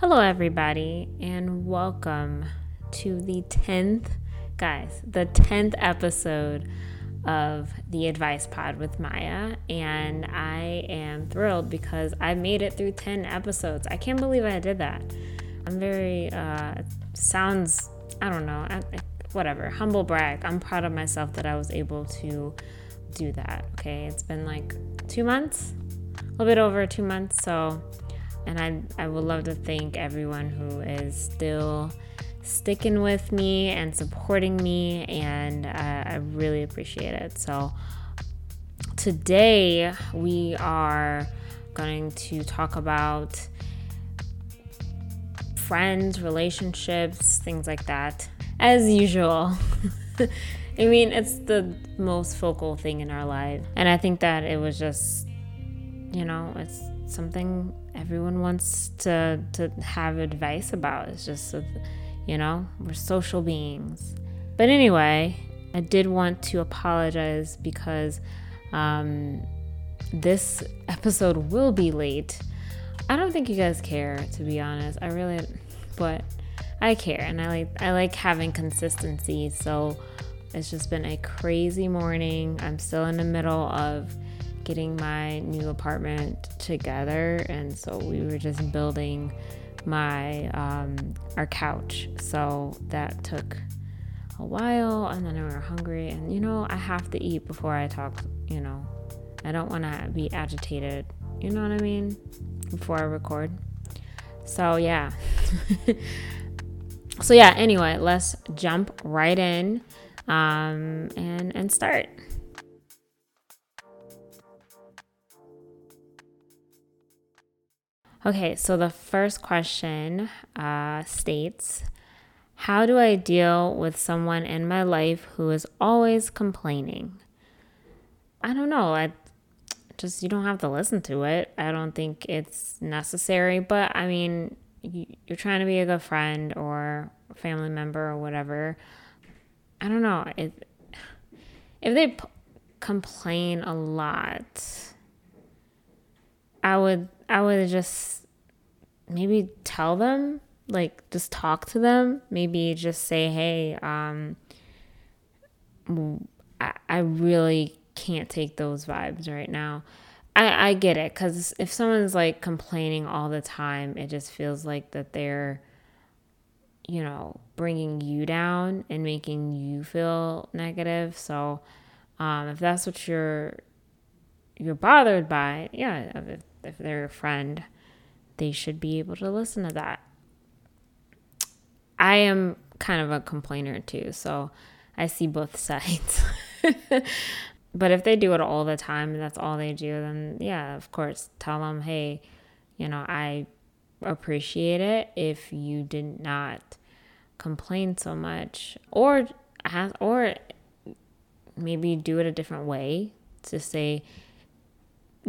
Hello, everybody, and welcome to the 10th, guys, the 10th episode of the Advice Pod with Maya. And I am thrilled because I made it through 10 episodes. I can't believe I did that. I'm very, uh, sounds, I don't know, whatever, humble brag. I'm proud of myself that I was able to do that. Okay, it's been like two months, a little bit over two months. So, and I, I would love to thank everyone who is still sticking with me and supporting me, and uh, I really appreciate it. So, today we are going to talk about friends, relationships, things like that, as usual. I mean, it's the most focal thing in our life. And I think that it was just, you know, it's something everyone wants to to have advice about. It's just, you know, we're social beings. But anyway, I did want to apologize because um, this episode will be late. I don't think you guys care, to be honest. I really, but I care, and I like I like having consistency. So it's just been a crazy morning. I'm still in the middle of getting my new apartment together, and so we were just building my um, our couch. So that took a while, and then we were hungry, and you know I have to eat before I talk. You know, I don't want to be agitated. You know what I mean? Before I record. So yeah. so yeah. Anyway, let's jump right in um, and and start. Okay, so the first question uh, states How do I deal with someone in my life who is always complaining? I don't know. I just, you don't have to listen to it. I don't think it's necessary, but I mean, you, you're trying to be a good friend or family member or whatever. I don't know. If, if they p- complain a lot, I would I would just maybe tell them, like just talk to them, maybe just say, "Hey, um I, I really can't take those vibes right now." I I get it cuz if someone's like complaining all the time, it just feels like that they're you know, bringing you down and making you feel negative. So, um, if that's what you're you're bothered by, yeah, if, if they're a friend, they should be able to listen to that. I am kind of a complainer too, so I see both sides. but if they do it all the time and that's all they do, then yeah, of course, tell them, hey, you know, I appreciate it if you did not complain so much or or maybe do it a different way to say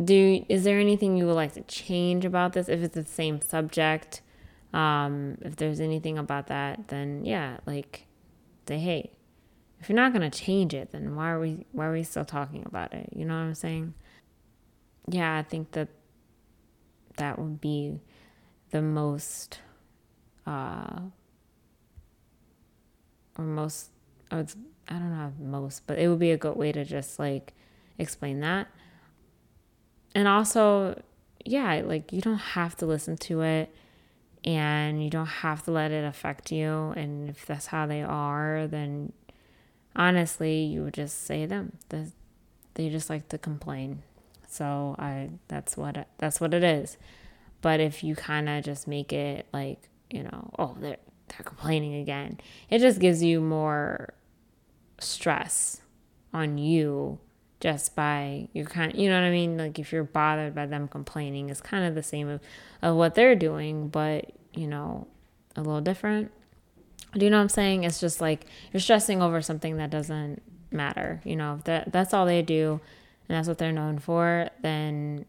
do is there anything you would like to change about this? If it's the same subject um if there's anything about that then yeah like say hey if you're not going to change it then why are we why are we still talking about it? You know what i'm saying? Yeah i think that that would be the most uh or most I don't know most, but it would be a good way to just like explain that. And also, yeah, like you don't have to listen to it and you don't have to let it affect you. And if that's how they are, then honestly, you would just say them. They just like to complain. So I that's what that's what it is. But if you kind of just make it like, you know, oh, they're they're complaining again. It just gives you more stress on you just by you're kind you know what I mean? Like if you're bothered by them complaining, it's kind of the same of, of what they're doing, but you know, a little different. Do you know what I'm saying? It's just like you're stressing over something that doesn't matter. You know, if that that's all they do and that's what they're known for, then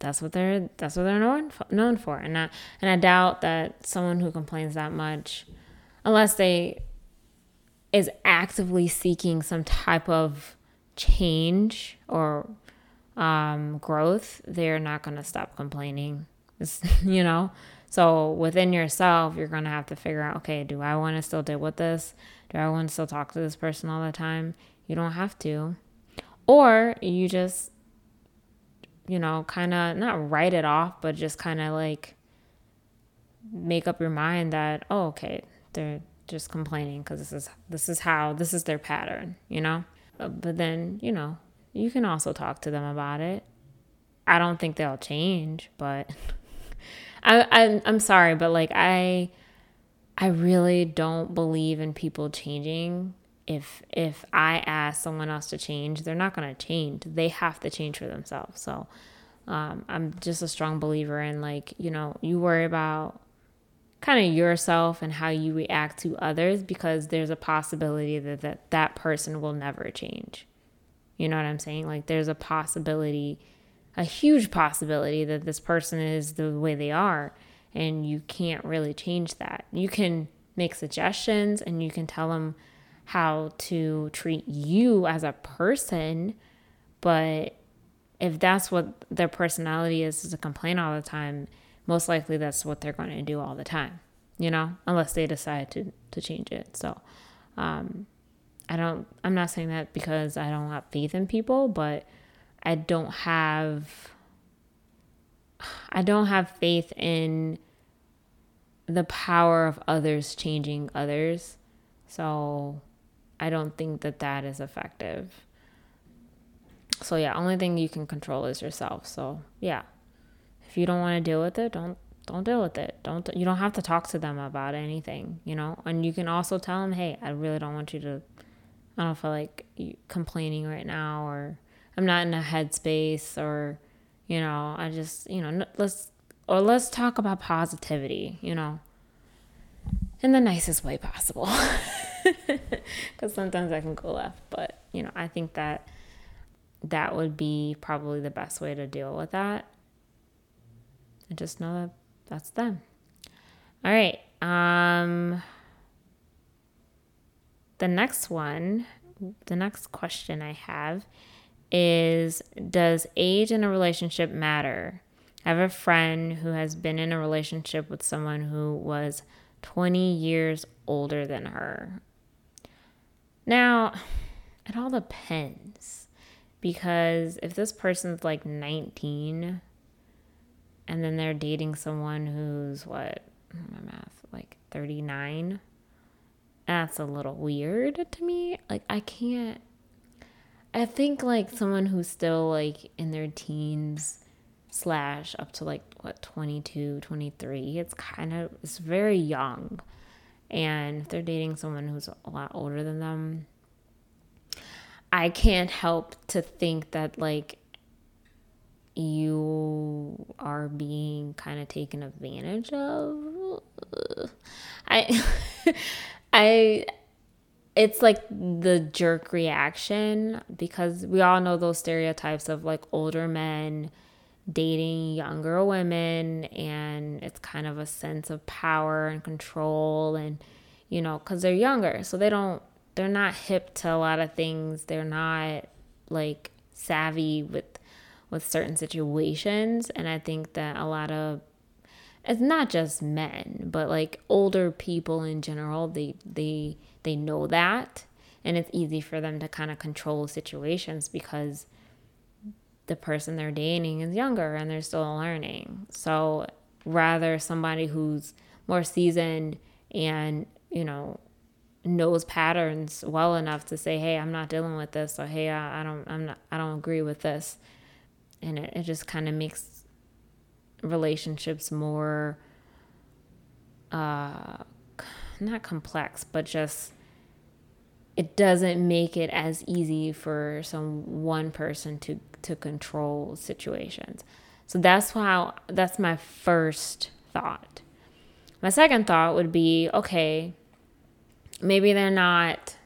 that's what they're that's what they're known known for and I, and I doubt that someone who complains that much unless they is actively seeking some type of change or um, growth they're not going to stop complaining you know So within yourself, you're going to have to figure out okay, do I want to still deal with this? Do I want to still talk to this person all the time? You don't have to. Or you just, you know, kind of not write it off, but just kind of like make up your mind that, oh, okay, they're just complaining because this is this is how this is their pattern, you know. Uh, but then, you know, you can also talk to them about it. I don't think they'll change, but I, I I'm sorry, but like I I really don't believe in people changing. If if I ask someone else to change, they're not gonna change. They have to change for themselves. So um, I'm just a strong believer in like you know you worry about kind of yourself and how you react to others because there's a possibility that that, that person will never change. You know what I'm saying? Like there's a possibility, a huge possibility that this person is the way they are and you can't really change that. You can make suggestions and you can tell them how to treat you as a person, but if that's what their personality is, is to complain all the time, most likely that's what they're going to do all the time, you know, unless they decide to, to change it. So, um, I don't, I'm not saying that because I don't have faith in people, but I don't have, I don't have faith in the power of others changing others. So I don't think that that is effective. So yeah, only thing you can control is yourself. So yeah, if you don't want to deal with it, don't don't deal with it. Don't you don't have to talk to them about anything, you know. And you can also tell them, hey, I really don't want you to. I don't feel like complaining right now, or I'm not in a headspace, or you know, I just you know let's or let's talk about positivity, you know, in the nicest way possible. Because sometimes I can go left, but you know, I think that that would be probably the best way to deal with that and just know that that's them. All right. Um, the next one, the next question I have is Does age in a relationship matter? I have a friend who has been in a relationship with someone who was 20 years older than her. Now, it all depends because if this person's like 19 and then they're dating someone who's what? Oh, my math like 39 that's a little weird to me. Like i can't i think like someone who's still like in their teens slash up to like what 22 23 it's kind of it's very young. And if they're dating someone who's a lot older than them i can't help to think that like you are being kind of taken advantage of. I I it's like the jerk reaction because we all know those stereotypes of like older men dating younger women and it's kind of a sense of power and control and you know cuz they're younger so they don't they're not hip to a lot of things they're not like savvy with with certain situations. And I think that a lot of it's not just men, but like older people in general, they they they know that and it's easy for them to kind of control situations because the person they're dating is younger and they're still learning. So rather somebody who's more seasoned and, you know, knows patterns well enough to say, "Hey, I'm not dealing with this," or "Hey, I, I don't, I'm not, I don't agree with this," and it, it just kind of makes relationships more uh not complex but just it doesn't make it as easy for some one person to to control situations. So that's how that's my first thought. My second thought would be okay maybe they're not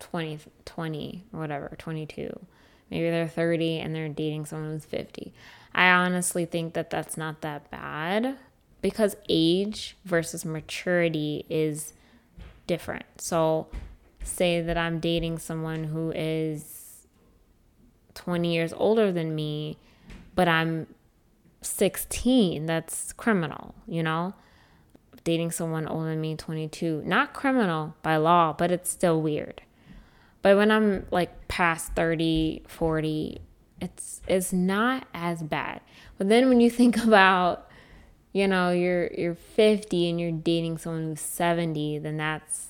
20 20 or whatever 22 Maybe they're 30 and they're dating someone who's 50. I honestly think that that's not that bad because age versus maturity is different. So, say that I'm dating someone who is 20 years older than me, but I'm 16, that's criminal, you know? Dating someone older than me, 22, not criminal by law, but it's still weird. But when I'm like past 30, 40, it's it's not as bad. But then when you think about you know, you're you're 50 and you're dating someone who's 70, then that's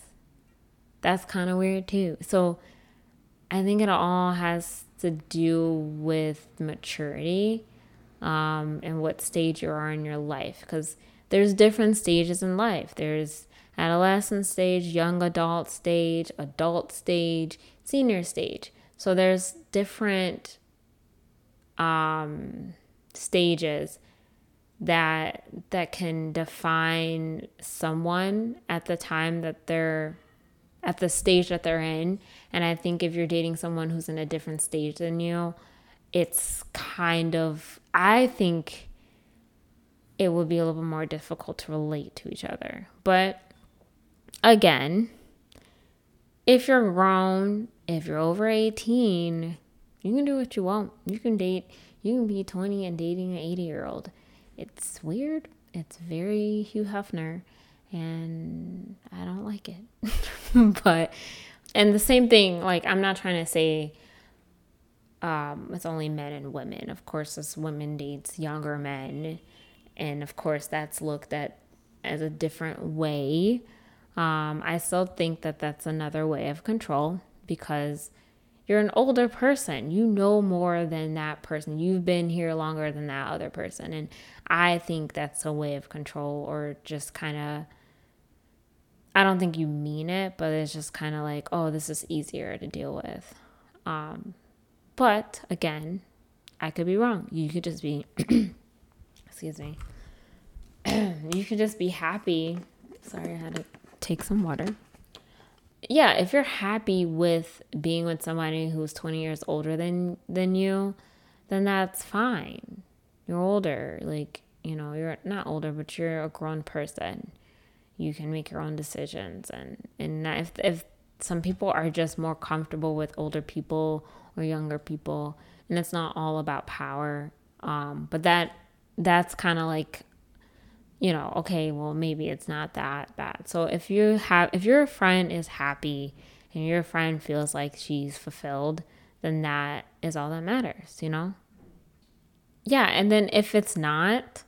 that's kind of weird too. So I think it all has to do with maturity um, and what stage you are in your life because there's different stages in life. There's adolescent stage, young adult stage, adult stage, senior stage. So there's different um, stages that that can define someone at the time that they're at the stage that they're in. And I think if you're dating someone who's in a different stage than you, it's kind of I think it would be a little bit more difficult to relate to each other. But again, if you're grown, if you're over 18, you can do what you want. You can date, you can be 20 and dating an 80 year old. It's weird. It's very Hugh Hefner, and I don't like it. but, and the same thing, like, I'm not trying to say um, it's only men and women. Of course, this woman dates younger men, and of course, that's looked at as a different way. Um, I still think that that's another way of control because you're an older person. You know more than that person. You've been here longer than that other person. And I think that's a way of control or just kind of, I don't think you mean it, but it's just kind of like, oh, this is easier to deal with. Um, but again, I could be wrong. You could just be, excuse me, you could just be happy. Sorry, I had to take some water yeah, if you're happy with being with somebody who's 20 years older than than you, then that's fine. You're older, like, you know, you're not older, but you're a grown person. You can make your own decisions and and if if some people are just more comfortable with older people or younger people, and it's not all about power. Um, but that that's kind of like you know, okay, well, maybe it's not that bad. So if you have, if your friend is happy and your friend feels like she's fulfilled, then that is all that matters, you know? Yeah. And then if it's not,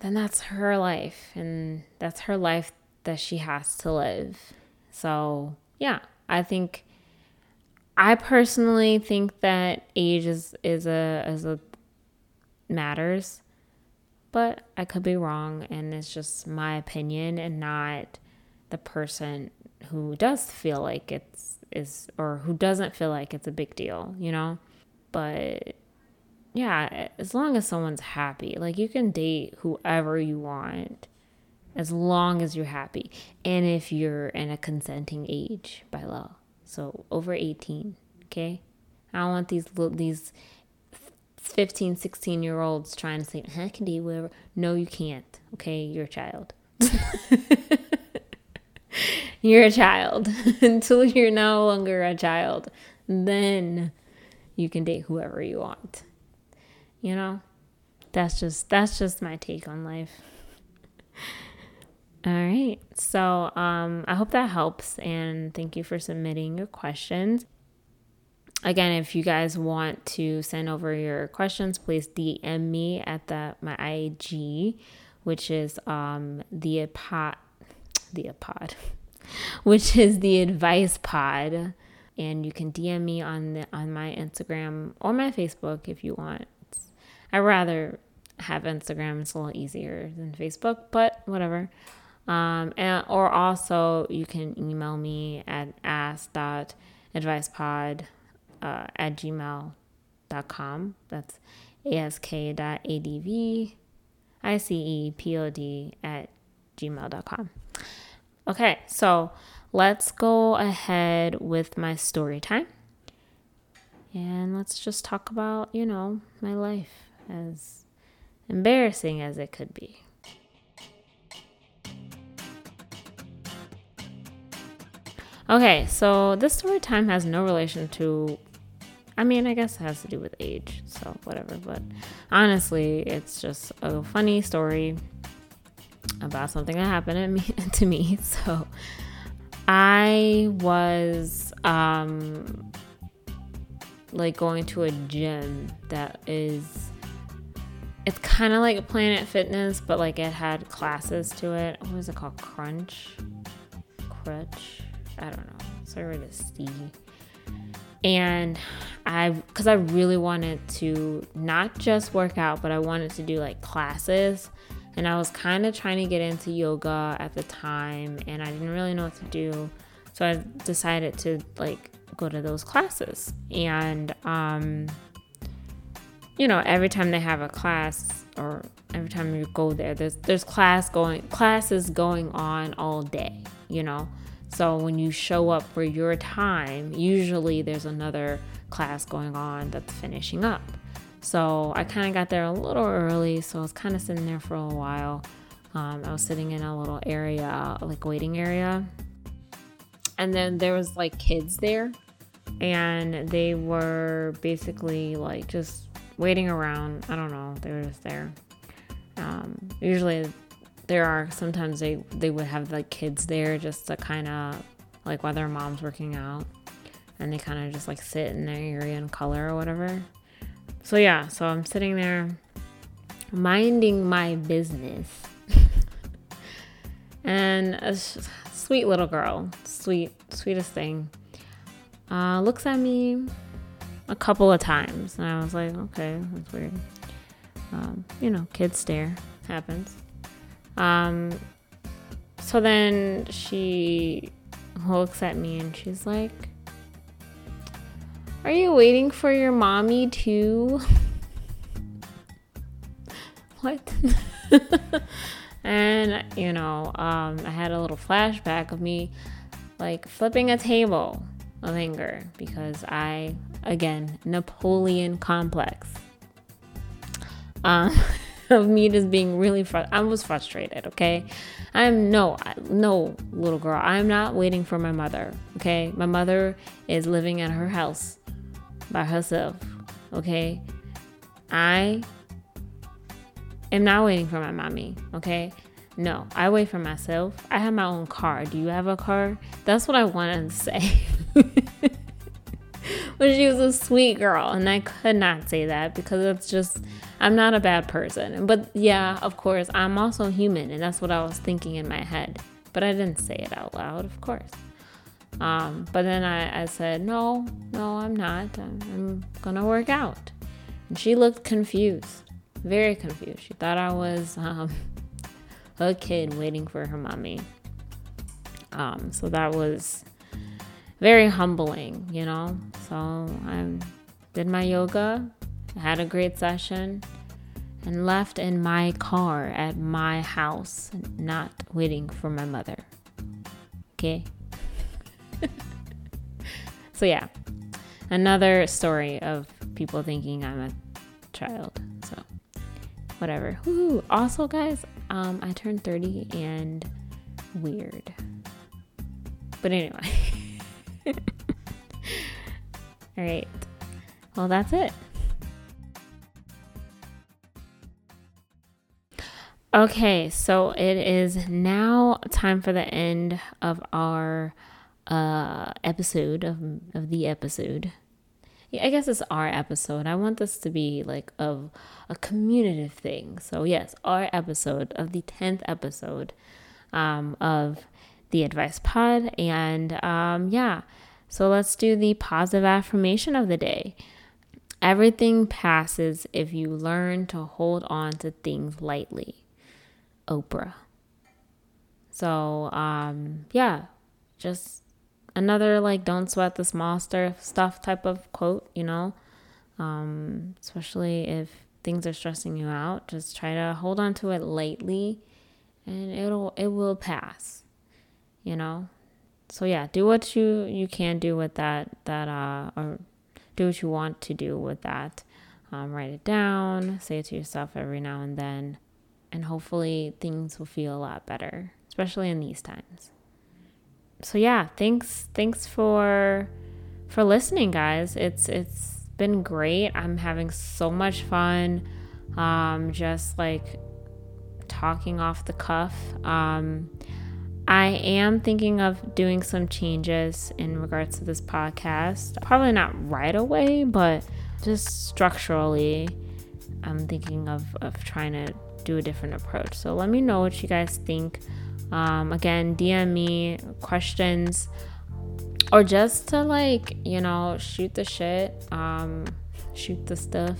then that's her life and that's her life that she has to live. So, yeah, I think I personally think that age is is a is a matters but I could be wrong and it's just my opinion and not the person who does feel like it's is or who doesn't feel like it's a big deal, you know? But yeah, as long as someone's happy, like you can date whoever you want as long as you're happy and if you're in a consenting age by law. So over 18, okay? I don't want these little these 15, 16 year olds trying to say, I can do whatever. No, you can't. Okay, you're a child. you're a child until you're no longer a child. Then you can date whoever you want. You know? That's just that's just my take on life. All right. So, um I hope that helps and thank you for submitting your questions again, if you guys want to send over your questions, please DM me at the my IG, which is um the pod, the pod, which is the advice pod, and you can DM me on the on my Instagram or my Facebook if you want. I rather have Instagram; it's a little easier than Facebook, but whatever. Um, and or also you can email me at ask.advicepod uh, at gmail.com. That's ask.adv at gmail.com. Okay, so let's go ahead with my story time. And let's just talk about, you know, my life as embarrassing as it could be. Okay, so this story time has no relation to I mean, I guess it has to do with age, so whatever. But honestly, it's just a funny story about something that happened to me. So I was um, like going to a gym that is it's kind of like Planet Fitness, but like it had classes to it. What was it called? Crunch, Crutch. I don't know. Sorry to see. And I, because I really wanted to not just work out, but I wanted to do like classes. And I was kind of trying to get into yoga at the time, and I didn't really know what to do. So I decided to like go to those classes. And, um, you know, every time they have a class or every time you go there, there's there's class going classes going on all day, you know. So when you show up for your time, usually there's another class going on that's finishing up. So I kind of got there a little early, so I was kind of sitting there for a while. Um, I was sitting in a little area, like waiting area, and then there was like kids there, and they were basically like just waiting around. I don't know, they were just there. Um, usually there are sometimes they they would have like kids there just to kind of like while their mom's working out. And they kind of just like sit in their area and color or whatever. So yeah so i'm sitting there minding my business. And a sweet little girl. Sweet sweetest thing. Uh, looks at me a couple of times. And i was like okay that's weird. Um, you know kids stare. Happens um, so then she looks at me and she's like, Are you waiting for your mommy too? what? and, you know, um, I had a little flashback of me like flipping a table of anger because I, again, Napoleon complex. Um, of me just being really fr- I was frustrated, okay? I'm no no little girl. I'm not waiting for my mother, okay? My mother is living at her house by herself, okay? I am not waiting for my mommy, okay? No, I wait for myself. I have my own car. Do you have a car? That's what I wanted to say. but she was a sweet girl, and I could not say that because it's just I'm not a bad person. But yeah, of course, I'm also human, and that's what I was thinking in my head. But I didn't say it out loud, of course. Um, but then I, I said, No, no, I'm not. I'm, I'm gonna work out. And she looked confused, very confused. She thought I was um, a kid waiting for her mommy. Um, so that was very humbling, you know. So I did my yoga, had a great session, and left in my car at my house, not waiting for my mother. Okay? so, yeah, another story of people thinking I'm a child. So, whatever. Woo! Also, guys, um, I turned 30 and weird. But anyway. All right. Well, that's it. Okay, so it is now time for the end of our uh, episode of of the episode. Yeah, I guess it's our episode. I want this to be like of a communicative thing. So yes, our episode of the tenth episode um, of the Advice Pod, and um, yeah. So let's do the positive affirmation of the day. Everything passes if you learn to hold on to things lightly. Oprah. So, um, yeah, just another like don't sweat the small stuff type of quote, you know. Um, especially if things are stressing you out, just try to hold on to it lightly and it'll it will pass. You know? So yeah, do what you you can do with that that uh or do what you want to do with that. Um, write it down, say it to yourself every now and then and hopefully things will feel a lot better, especially in these times. So yeah, thanks thanks for for listening guys. It's it's been great. I'm having so much fun. Um, just like talking off the cuff. Um, I am thinking of doing some changes in regards to this podcast. Probably not right away, but just structurally, I'm thinking of, of trying to do a different approach. So let me know what you guys think. Um, again, DM me questions or just to like, you know, shoot the shit, um, shoot the stuff.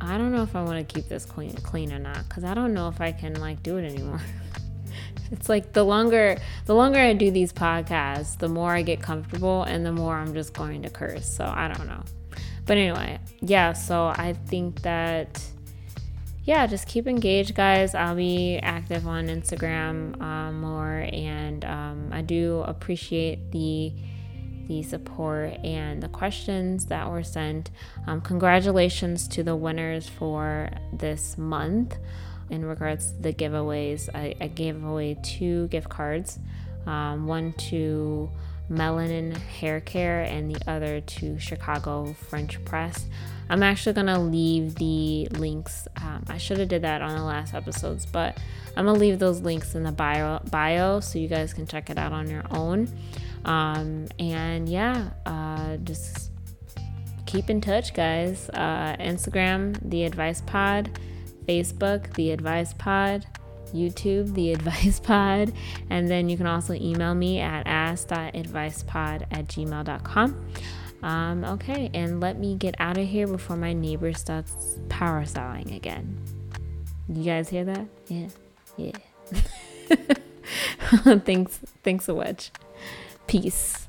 I don't know if I want to keep this clean, clean or not because I don't know if I can like do it anymore. it's like the longer the longer I do these podcasts, the more I get comfortable and the more I'm just going to curse. So I don't know. But anyway, yeah, so I think that yeah, just keep engaged, guys. I'll be active on Instagram um, more, and um, I do appreciate the the support and the questions that were sent. Um, congratulations to the winners for this month in regards to the giveaways. I, I gave away two gift cards, um, one to Melanin Hair Care and the other to Chicago French Press. I'm actually gonna leave the links. Um, I should have did that on the last episodes, but I'm gonna leave those links in the bio bio so you guys can check it out on your own. Um, and yeah, uh, just keep in touch, guys. Uh, Instagram, The Advice Pod, Facebook, The Advice Pod, YouTube, The Advice Pod, and then you can also email me at ask.advicepod at gmail.com. Um, okay, and let me get out of here before my neighbor starts power sawing again. You guys hear that? Yeah, yeah. thanks, thanks so much. Peace.